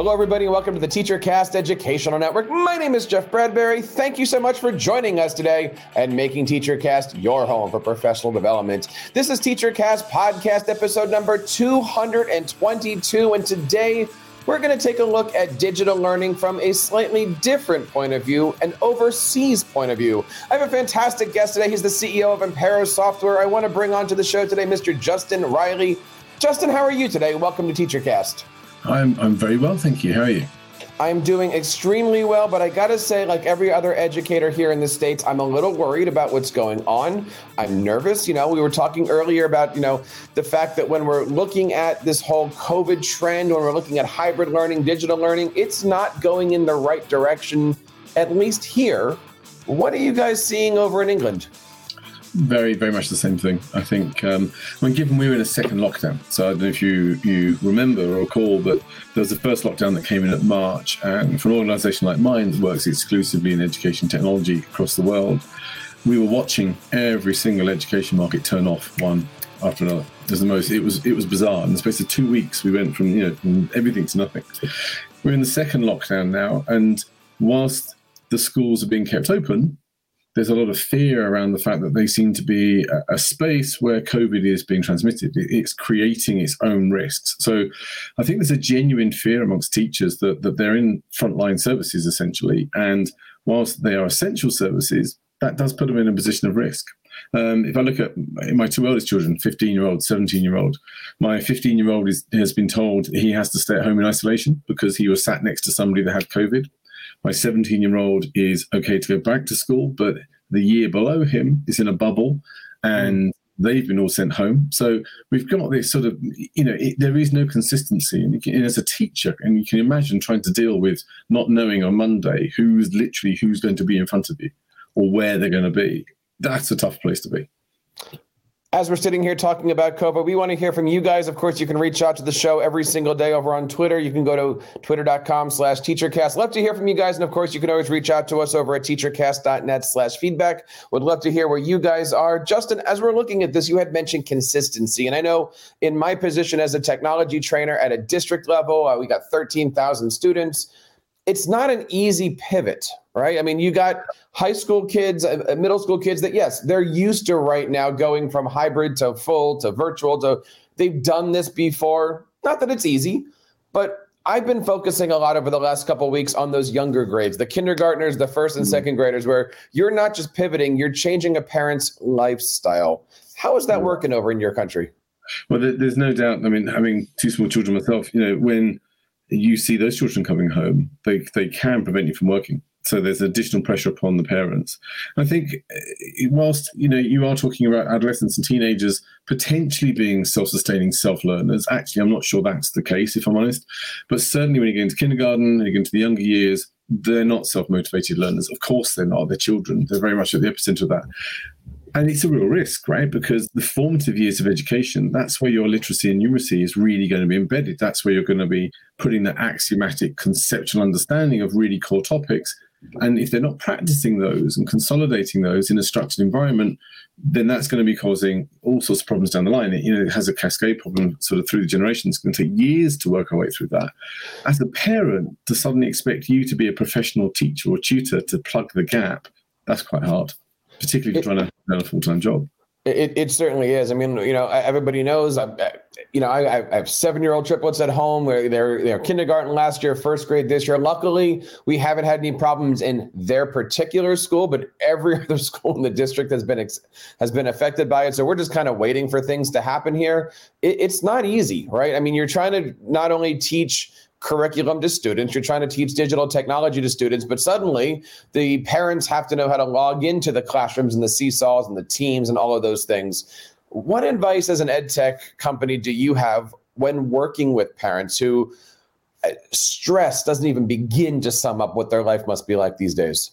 Hello, everybody, and welcome to the TeacherCast Educational Network. My name is Jeff Bradbury. Thank you so much for joining us today and making TeacherCast your home for professional development. This is TeacherCast podcast episode number 222, and today we're going to take a look at digital learning from a slightly different point of view, an overseas point of view. I have a fantastic guest today. He's the CEO of Impero Software. I want to bring on to the show today Mr. Justin Reilly. Justin, how are you today? Welcome to TeacherCast. I'm I'm very well, thank you. How are you? I'm doing extremely well, but I gotta say, like every other educator here in the States, I'm a little worried about what's going on. I'm nervous. You know, we were talking earlier about, you know, the fact that when we're looking at this whole COVID trend, when we're looking at hybrid learning, digital learning, it's not going in the right direction, at least here. What are you guys seeing over in England? Very, very much the same thing. I think, um, mean, given we were in a second lockdown, so I don't know if you, you remember or recall, but there was the first lockdown that came in at March. And for an organisation like mine that works exclusively in education technology across the world, we were watching every single education market turn off one after another. It was the most. It was it was bizarre. In the space of two weeks, we went from you know from everything to nothing. We're in the second lockdown now, and whilst the schools are being kept open, there's a lot of fear around the fact that they seem to be a, a, space where COVID is being transmitted. It's creating its own risks. So I think there's a genuine fear amongst teachers that, that they're in frontline services essentially. And whilst they are essential services, that does put them in a position of risk. Um, if I look at my two eldest children, 15 year old, 17 year old, my 15 year old has been told he has to stay at home in isolation because he was sat next to somebody that had COVID. My 17 year old is okay to go back to school, but the year below him is in a bubble and they've been all sent home. So we've got this sort of, you know, it, there is no consistency. And, can, and, as a teacher, and you can imagine trying to deal with not knowing on Monday who's literally who's going to be in front of you or where they're going to be. That's a tough place to be as we're sitting here talking about COVID, we want to hear from you guys. Of course, you can reach out to the show every single day over on Twitter. You can go to twitter.com slash teachercast. Love to hear from you guys. And of course, you can always reach out to us over at teachercast.net slash feedback. Would love to hear where you guys are. Justin, as we're looking at this, you had mentioned consistency. And I know in my position as a technology trainer at a district level, uh, we got 13,000 students it's not an easy pivot, right? I mean, you got high school kids, uh, uh, middle school kids that, yes, they're used to right now going from hybrid to full to virtual to they've done this before. Not that it's easy, but I've been focusing a lot over the last couple weeks on those younger grades, the kindergartners, the first and mm-hmm. second graders, where you're not just pivoting, you're changing a parent's lifestyle. How is that mm-hmm. working over in your country? Well, there's no doubt. I mean, having two small children myself, you know, when you see those children coming home, they, they can prevent you from working. So there's additional pressure upon the parents. I think, eh, whilst you know you are talking about adolescents and teenagers potentially being self-sustaining self-learners, actually I'm not sure that's the case if I'm honest. But certainly when you get into kindergarten, you get into the younger years, they're not self-motivated learners. Of course they're not. They're children. They're very much at the epicenter of that. And it's a real risk, right? Because the formative years of education, that's where your literacy and numeracy is really going to be embedded. That's where you're going to be putting the axiomatic conceptual understanding of really core topics. And if they're not practicing those and consolidating those in a structured environment, then that's going to be causing all sorts of problems down the line. It, you know, it has a cascade problem sort of through the generations. It's going to take years to work our way through that. As a parent, to suddenly expect you to be a professional teacher or tutor to plug the gap, that's quite hard particularly trying to have a full time job. It, it certainly is. I mean, you know, everybody knows. I, you know, I, I have seven year old triplets at home where they're they're kindergarten last year, first grade this year. Luckily, we haven't had any problems in their particular school, but every other school in the district has been has been affected by it. So we're just kind of waiting for things to happen here. It, it's not easy, right? I mean, you're trying to not only teach curriculum to students. You're trying to teach digital technology to students, but suddenly the parents have to know how to log into the classrooms and the seesaws and the teams and all of those things. What advice as an ed tech company do you have when working with parents who uh, stress doesn't even begin to sum up what their life must be like these days?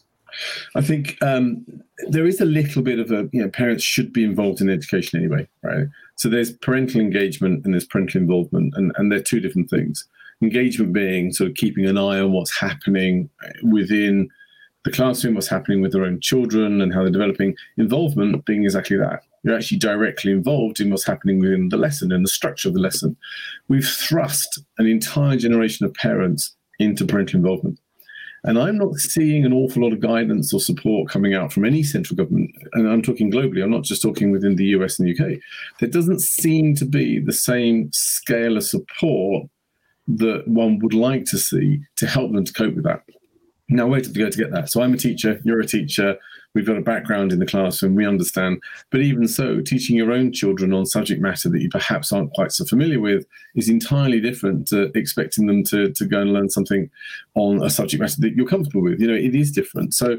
I think um, there is a little bit of a, you know, parents should be involved in education anyway, right? So there's parental engagement and there's parental involvement, and, and they're two different things. Engagement being sort of keeping an eye on what's happening within the classroom, what's happening with their own children and how they're developing. Involvement being exactly that. You're actually directly involved in what's happening within the lesson and the structure of the lesson. We've thrust an entire generation of parents into parental involvement. And I'm not seeing an awful lot of guidance or support coming out from any central government. And I'm talking globally, I'm not just talking within the US and the UK. There doesn't seem to be the same scale of support that one would like to see to help them to cope with that. Now, where did we go to get that? So I'm a teacher, you're a teacher, we've got a background in the classroom, we understand. But even so, teaching your own children on subject matter that you perhaps aren't quite so familiar with is entirely different to expecting them to, to go and learn something on a subject matter that you're comfortable with. You know, it is different. So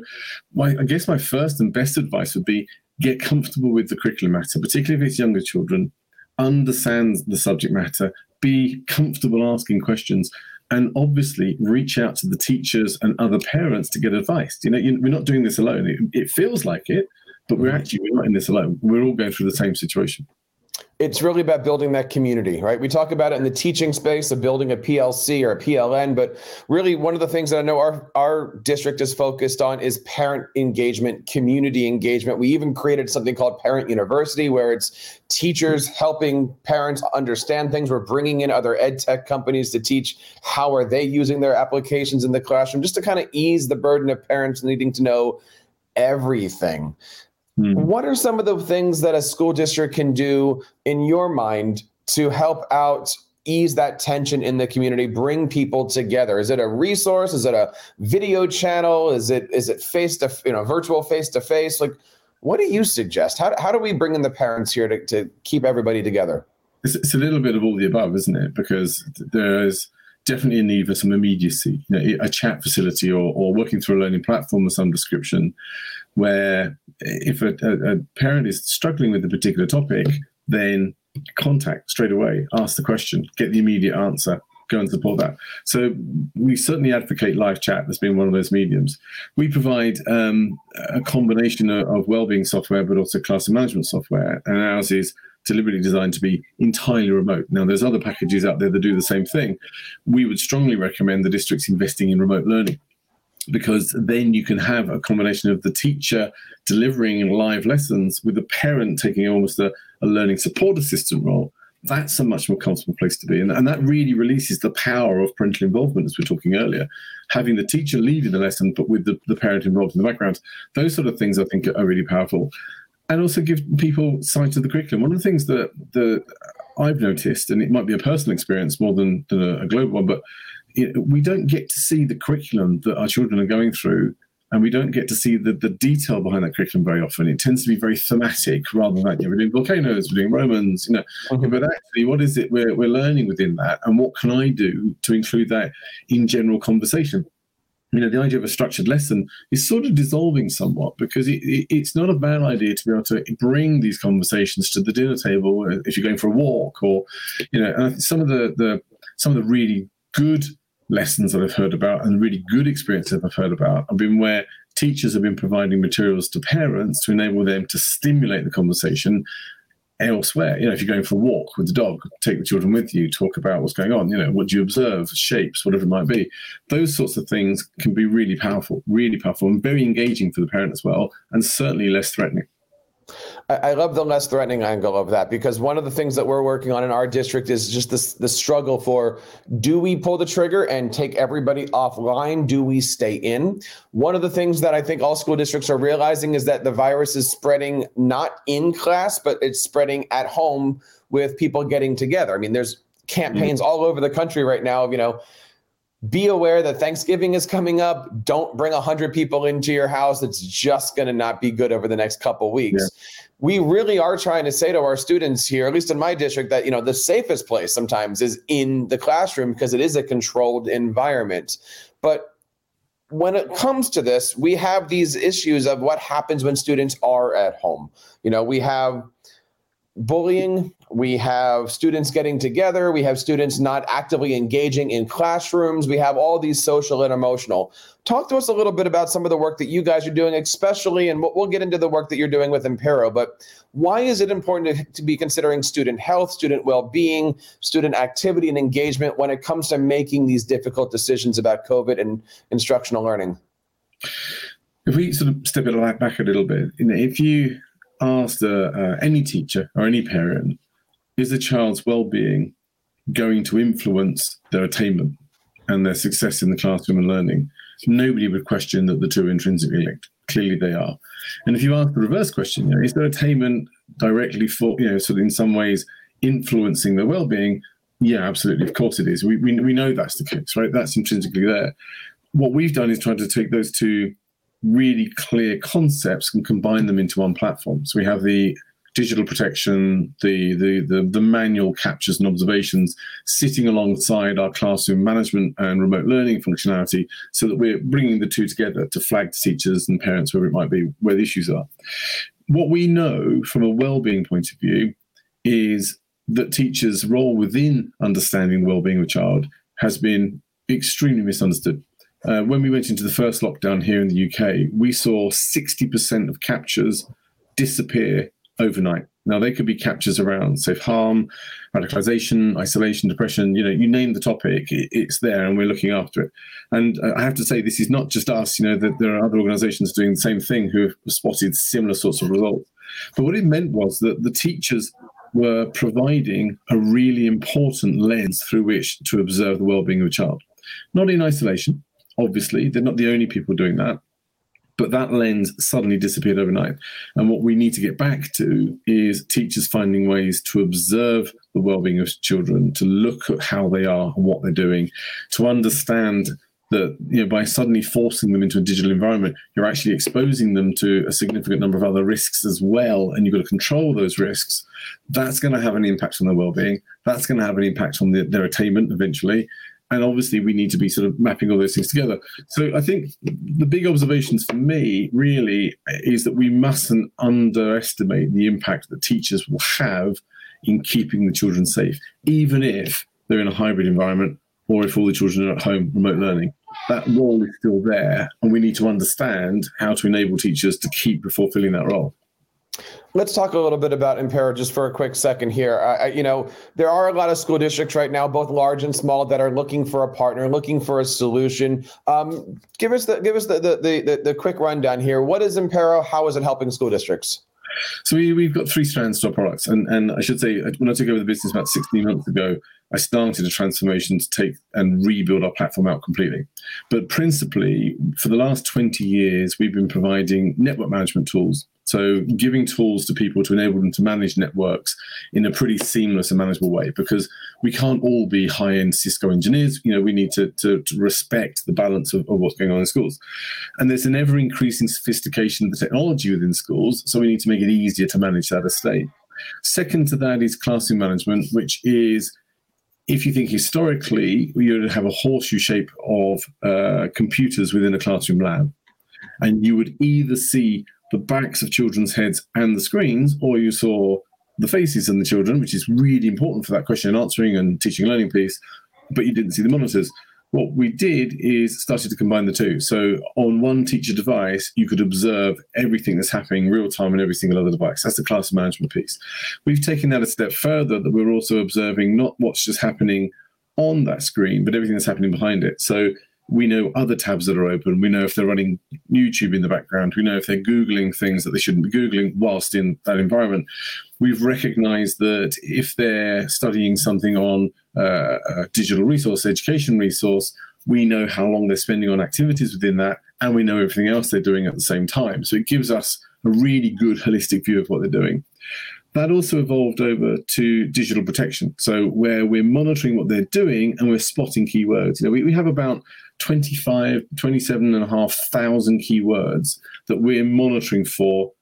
my, I guess my first and best advice would be get comfortable with the curriculum matter, particularly if it's younger children, understand the subject matter, be comfortable asking questions and obviously reach out to the teachers and other parents to get advice. You know, we're not doing this alone. It, it feels like it, but we're mm-hmm. actually we're not in this alone. We're all going through the same situation it's really about building that community, right? We talk about it in the teaching space of building a PLC or a PLN, but really one of the things that I know our, our district is focused on is parent engagement, community engagement. We even created something called Parent University, where it's teachers helping parents understand things. We're bringing in other ed tech companies to teach how are they using their applications in the classroom, just to kind of ease the burden of parents needing to know everything. Hmm. What are some of the things that a school district can do in your mind to help out ease that tension in the community bring people together? Is it a resource? Is it a video channel? Is it is it face to you know virtual face to face like what do you suggest? How, how do we bring in the parents here to, to keep everybody together? It's, it's a little bit of all the above isn't it? Because there's definitely a need for some immediacy you know, a chat facility or, or working through a learning platform of some description where if a, a, parent is struggling with a particular topic, then contact straight away, ask the question, get the immediate answer, go and support that. So we certainly advocate live chat as being one of those mediums. We provide um, a combination of, of well-being software, but also classroom management software, and ours is deliberately designed to be entirely remote. Now, there's other packages out there that do the same thing. We would strongly recommend the districts investing in remote learning because then you can have a combination of the teacher delivering live lessons with the parent taking almost a, a learning support assistant role. That's a much more comfortable place to be. And, and that really releases the power of parental involvement, as we were talking earlier. Having the teacher leading the lesson, but with the, the parent involved in the background, those sort of things I think are really powerful. And also give people sight of the curriculum. One of the things that the I've noticed, and it might be a personal experience more than, than a, a global one, but we don't get to see the curriculum that our children are going through and we don't get to see the, the detail behind that curriculum very often. It tends to be very thematic rather than like, you know, we're doing volcanoes, we're doing Romans, you know. Mm-hmm. But actually, what is it we're, we're learning within that? And what can I do to include that in general conversation? You know, the idea of a structured lesson is sort of dissolving somewhat because it, it, it's not a bad idea to be able to bring these conversations to the dinner table if you're going for a walk or, you know, and some of the, the some of the really good lessons that I've heard about and really good experiences I've heard about have been where teachers have been providing materials to parents to enable them to stimulate the conversation elsewhere. You know, if you're going for a walk with the dog, take the children with you, talk about what's going on, you know, what do you observe, shapes, whatever it might be. Those sorts of things can be really powerful, really powerful and very engaging for the parent as well, and certainly less threatening. I, love the less threatening angle of that because one of the things that we're working on in our district is just this the struggle for do we pull the trigger and take everybody offline? Do we stay in? One of the things that I think all school districts are realizing is that the virus is spreading not in class, but it's spreading at home with people getting together. I mean, there's campaigns mm-hmm. all over the country right now of, you know, be aware that Thanksgiving is coming up. Don't bring 100 people into your house. It's just going to not be good over the next couple weeks. Yeah. We really are trying to say to our students here, at least in my district, that you know the safest place sometimes is in the classroom because it is a controlled environment. But when it comes to this, we have these issues of what happens when students are at home. You know, we have bullying we have students getting together. We have students not actively engaging in classrooms. We have all these social and emotional. Talk to us a little bit about some of the work that you guys are doing, especially, and we'll get into the work that you're doing with Impero. But why is it important to, to be considering student health, student well being, student activity, and engagement when it comes to making these difficult decisions about COVID and instructional learning? If we sort of step it back a little bit, you know, if you uh, uh, any teacher or any parent is a child's well-being going to influence their attainment and their success in the classroom and learning? Nobody would question that the two are intrinsically linked. Clearly, they are. And if you ask the reverse question, you know, is their attainment directly for you know, sort of in some ways influencing their well-being? Yeah, absolutely. Of course, it is. We, we we know that's the case, right? That's intrinsically there. What we've done is try to take those two really clear concepts and combine them into one platform. So we have the digital protection, the, the, the, the, manual captures and observations sitting alongside our classroom management and remote learning functionality so that we're bringing the two together to flag to teachers and parents wherever it might be, where the issues are. What we know from a well-being point of view is that teachers' role within understanding the well-being of a child has been extremely misunderstood. Uh, when we went into the first lockdown here in the UK, we saw 60% of captures disappear overnight. Now they could be captures around self-harm, radicalization, isolation, depression. You know, you name the topic, it's there, and we're looking after it. And uh, I have to say, this is not just us. You know, that there are other organisations doing the same thing who have spotted similar sorts of results. But what it meant was that the teachers were providing a really important lens through which to observe the well-being of a child, not in isolation. Obviously, they're not the only people doing that, but that lens suddenly disappeared overnight. And what we need to get back to is teachers finding ways to observe the well-being of children, to look at how they are and what they're doing, to understand that you know by suddenly forcing them into a digital environment you're actually exposing them to a significant number of other risks as well and you've got to control those risks. That's going to have an impact on their well-being. That's going to have an impact on the, their attainment eventually and obviously we need to be sort of mapping all those things together. So i think the big observations for me really is that we mustn't underestimate the impact that teachers will have in keeping the children safe even if they're in a hybrid environment or if all the children are at home remote learning. That role is still there and we need to understand how to enable teachers to keep fulfilling that role Let's talk a little bit about Impero just for a quick second here. I, you know, there are a lot of school districts right now, both large and small, that are looking for a partner, looking for a solution. Um, give us the give us the, the the, the quick rundown here. What is Impero? How is it helping school districts? So we, we've got three strands to our products, and and I should say when I took over the business about 16 months ago, I started a transformation to take and rebuild our platform out completely. But principally, for the last 20 years, we've been providing network management tools. So, giving tools to people to enable them to manage networks in a pretty seamless and manageable way, because we can't all be high end Cisco engineers. You know, we need to, to, to respect the balance of, of, what's going on in schools. And there's an ever increasing sophistication of the technology within schools. So, we need to make it easier to manage that estate. Second to that is classroom management, which is if you think historically, you would have a horseshoe shape of uh, computers within a classroom lab, and you would either see the backs of children's heads and the screens, or you saw the faces and the children, which is really important for that question and answering and teaching and learning piece, but you didn't see the monitors. What we did is started to combine the two. So on one teacher device, you could observe everything that's happening real time on every single other device. That's the class management piece. We've taken that a step further that we're also observing not what's just happening on that screen, but everything that's happening behind it. So we know other tabs that are open. We know if they're running YouTube in the background. We know if they're Googling things that they shouldn't be Googling whilst in that environment. We've recognized that if they're studying something on uh, a digital resource, education resource, we know how long they're spending on activities within that, and we know everything else they're doing at the same time. So it gives us a really good holistic view of what they're doing. That also evolved over to digital protection. So where we're monitoring what they're doing and we're spotting keywords. You know, we, we have about 25, 27 and a half thousand keywords that we're monitoring for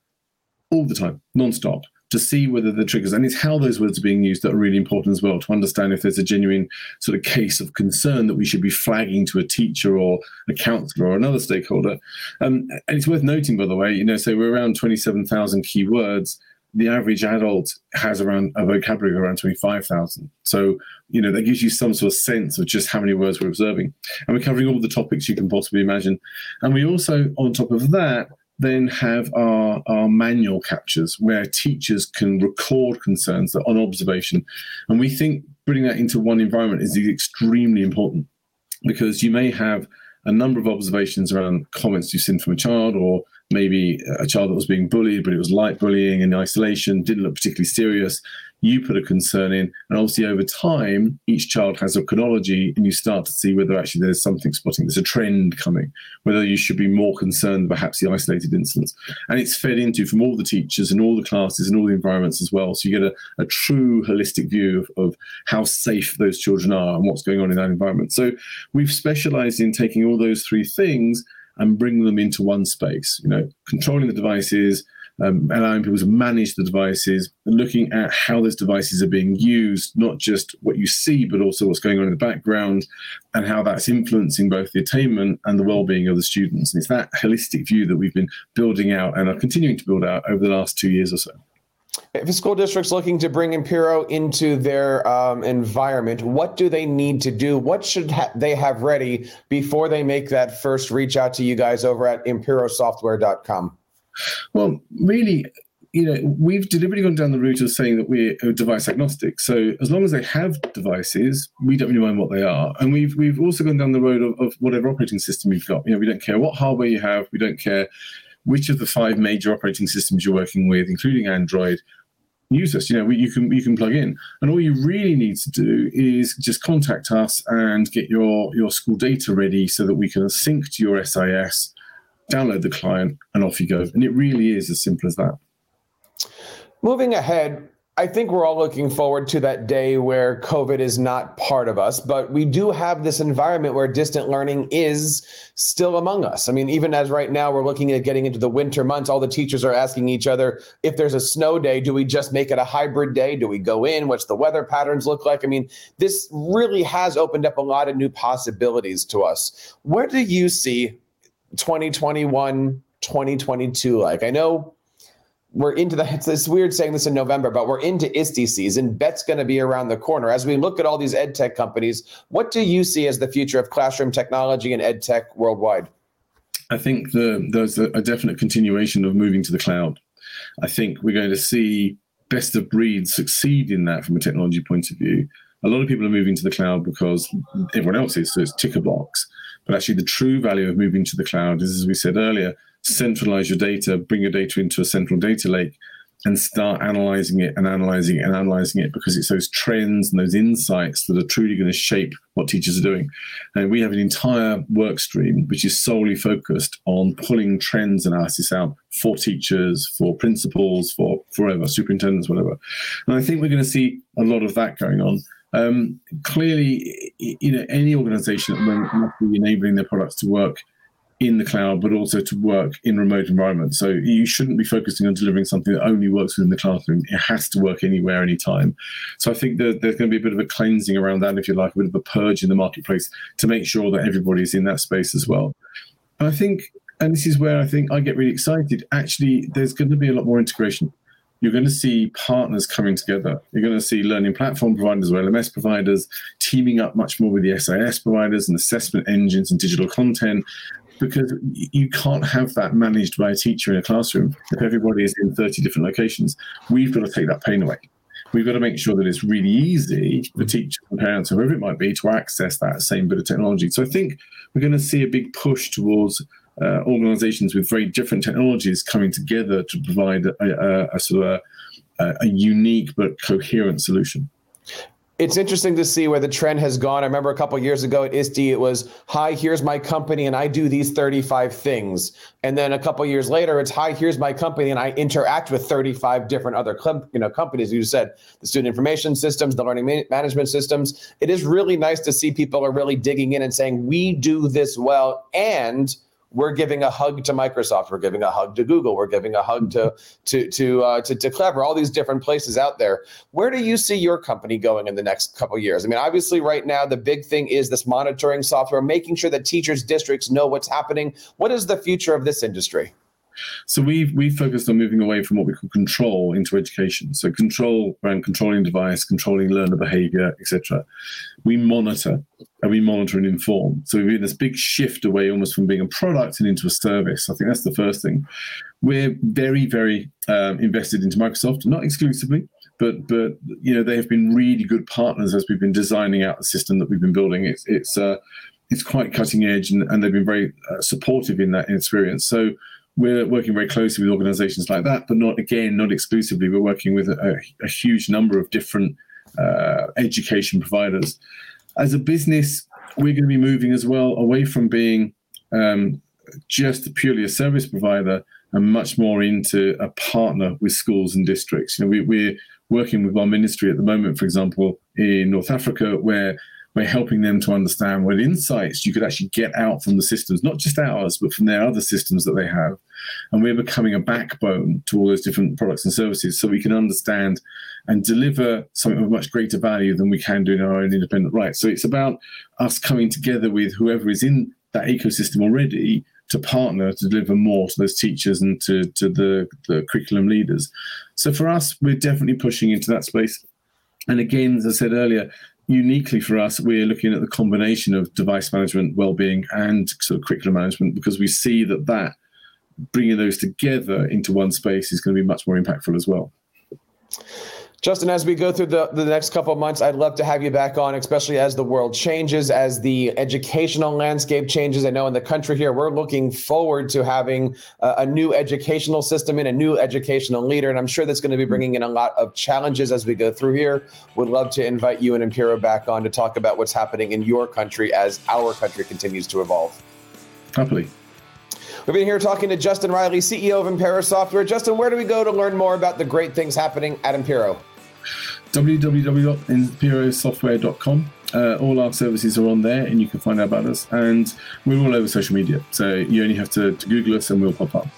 all the time, non-stop to see whether the triggers and it's how those words are being used that are really important as well to understand if there's a genuine sort of case of concern that we should be flagging to a teacher or a counselor or another stakeholder. Um, and it's worth noting, by the way, you know, so we're around 27,000 keywords the average adult has around a vocabulary of around 25,000. So, you know, that gives you some sort of sense of just how many words we're observing. And we're covering all the topics you can possibly imagine. And we also, on top of that, then have our, our manual captures where teachers can record concerns on observation. And we think bringing that into one environment is extremely important because you may have a number of observations around comments you've seen from a child or maybe a child that was being bullied, but it was light bullying in isolation, didn't look particularly serious. You put a concern in, and obviously over time, each child has a chronology, and you start to see whether actually there's something spotting, there's a trend coming, whether you should be more concerned perhaps the isolated incidents. And it's fed into from all the teachers and all the classes and all the environments as well. So you get a, a true holistic view of, of how safe those children are and what's going on in that environment. So we've specialized in taking all those three things and bring them into one space. You know, controlling the devices, um, allowing people to manage the devices, looking at how those devices are being used, not just what you see, but also what's going on in the background, and how that's influencing both the attainment and the well-being of the students. And it's that holistic view that we've been building out and are continuing to build out over the last two years or so. If a school district's looking to bring Impero into their um, environment, what do they need to do? What should ha- they have ready before they make that first reach out to you guys over at imperosoftware.com? Well, really, you know, we've deliberately gone down the route of saying that we're uh, device agnostic. So as long as they have devices, we don't really mind what they are. And we've we've also gone down the road of, of whatever operating system you've got. You know, we don't care what hardware you have. We don't care which of the five major operating systems you're working with, including Android, use us. You know, we, you can you can plug in, and all you really need to do is just contact us and get your your school data ready so that we can sync to your SIS, download the client, and off you go. And it really is as simple as that. Moving ahead, I think we're all looking forward to that day where COVID is not part of us, but we do have this environment where distant learning is still among us. I mean, even as right now we're looking at getting into the winter months, all the teachers are asking each other if there's a snow day, do we just make it a hybrid day? Do we go in? What's the weather patterns look like? I mean, this really has opened up a lot of new possibilities to us. Where do you see 2021, 2022 like? I know we're into the it's, it's weird saying this in November, but we're into ISTE season. Bett's going to be around the corner. As we look at all these ed tech companies, what do you see as the future of classroom technology and ed tech worldwide? I think the, there's a, definite continuation of moving to the cloud. I think we're going to see best of breed succeed in that from a technology point of view. A lot of people are moving to the cloud because everyone else is, so it's ticker box. But actually, the true value of moving to the cloud is, as we said earlier, centralize your data, bring your data into a central data lake, and start analyzing it and analyzing it and analyzing it because it's those trends and those insights that are truly going to shape what teachers are doing. And we have an entire work stream which is solely focused on pulling trends analysis out for teachers, for principals, for forever, superintendents, whatever. And I think we're going to see a lot of that going on. Um, clearly, you know, any organization at the moment must be enabling their products to work in the cloud, but also to work in remote environments. So you shouldn't be focusing on delivering something that only works within the classroom. It has to work anywhere, anytime. So I think that there's going to be a bit of a cleansing around that, if you like, a bit of a purge in the marketplace to make sure that everybody's in that space as well. And I think, and this is where I think I get really excited. Actually, there's going to be a lot more integration you're going to see partners coming together. You're going to see learning platform providers or LMS providers teaming up much more with the SIS providers and assessment engines and digital content because you can't have that managed by a teacher in a classroom if everybody is in 30 different locations. We've got to take that pain away. We've got to make sure that it's really easy for teachers and parents, whoever it might be, to access that same bit of technology. So I think we're going to see a big push towards uh, organizations with very different technologies coming together to provide a, a, a sort of a, a unique but coherent solution it's interesting to see where the trend has gone. I remember a couple years ago at ISTE, it was, "Hi, here's my company, and I do these 35 things." And then a couple years later, it's, "Hi, here's my company, and I interact with 35 different other you know companies." You said the student information systems, the learning management systems. It is really nice to see people are really digging in and saying, "We do this well," and we're giving a hug to Microsoft, we're giving a hug to Google, we're giving a hug to to to uh, to, to Clever, all these different places out there. Where do you see your company going in the next couple years? I mean, obviously, right now the big thing is this monitoring software, making sure that teachers, districts know what's happening. What is the future of this industry? So we've we focused on moving away from what we call control into education. So control around controlling device, controlling learner behavior, etc. We monitor and we monitor and inform. So we've been this big shift away almost from being a product and into a service. I think that's the first thing. We're very, very um, invested into Microsoft, not exclusively, but but you know they have been really good partners as we've been designing out the system that we've been building. It's it's uh, it's quite cutting edge, and, and they've been very uh, supportive in that experience. So we're working very closely with organizations like that, but not again, not exclusively. We're working with a, a huge number of different uh, education providers. As a business, we're going to be moving as well away from being um, just purely a service provider and much more into a partner with schools and districts. You know, we, we're working with our ministry at the moment, for example, in North Africa, where we're helping them to understand what insights you could actually get out from the systems, not just ours, but from their other systems that they have. And we're becoming a backbone to all those different products and services so we can understand and deliver something of much greater value than we can do in our own independent right. So it's about us coming together with whoever is in that ecosystem already to partner to deliver more to those teachers and to, to the, the curriculum leaders. So for us, we're definitely pushing into that space. And again, as I said earlier, uniquely for us, we're looking at the combination of device management, well-being, and sort of curriculum management because we see that that bringing those together into one space is going to be much more impactful as well. Justin, as we go through the, the next couple of months, I'd love to have you back on, especially as the world changes, as the educational landscape changes. I know in the country here, we're looking forward to having a, a new educational system and a new educational leader. And I'm sure that's going to be bringing in a lot of challenges as we go through here. Would love to invite you and Impero back on to talk about what's happening in your country as our country continues to evolve. Happily. We've been here talking to Justin Reilly, CEO of Impero Software. Justin, where do we go to learn more about the great things happening at Impero? www.imperosoftware.com. Uh, all our services are on there, and you can find out about us. And we're all over social media, so you only have to, to Google us, and we'll pop up.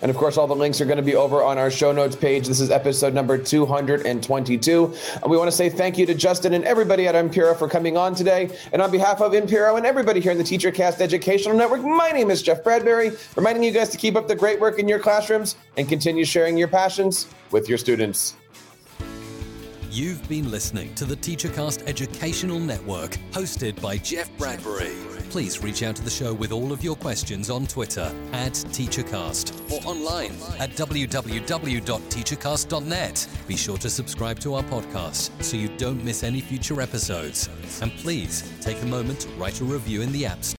And of course, all the links are going to be over on our show notes page. This is episode number 222. And we want to say thank you to Justin and everybody at Impero for coming on today. And on behalf of Impero and everybody here in the TeacherCast Educational Network, my name is Jeff Bradbury, reminding you guys to keep up the great work in your classrooms and continue sharing your passions with your students. You've been listening to the TeacherCast Educational Network, hosted by Jeff Bradbury. Please reach out to the show with all of your questions on Twitter at TeacherCast or online at www.teachercast.net. Be sure to subscribe to our podcast so you don't miss any future episodes. And please take a moment to write a review in the App Store.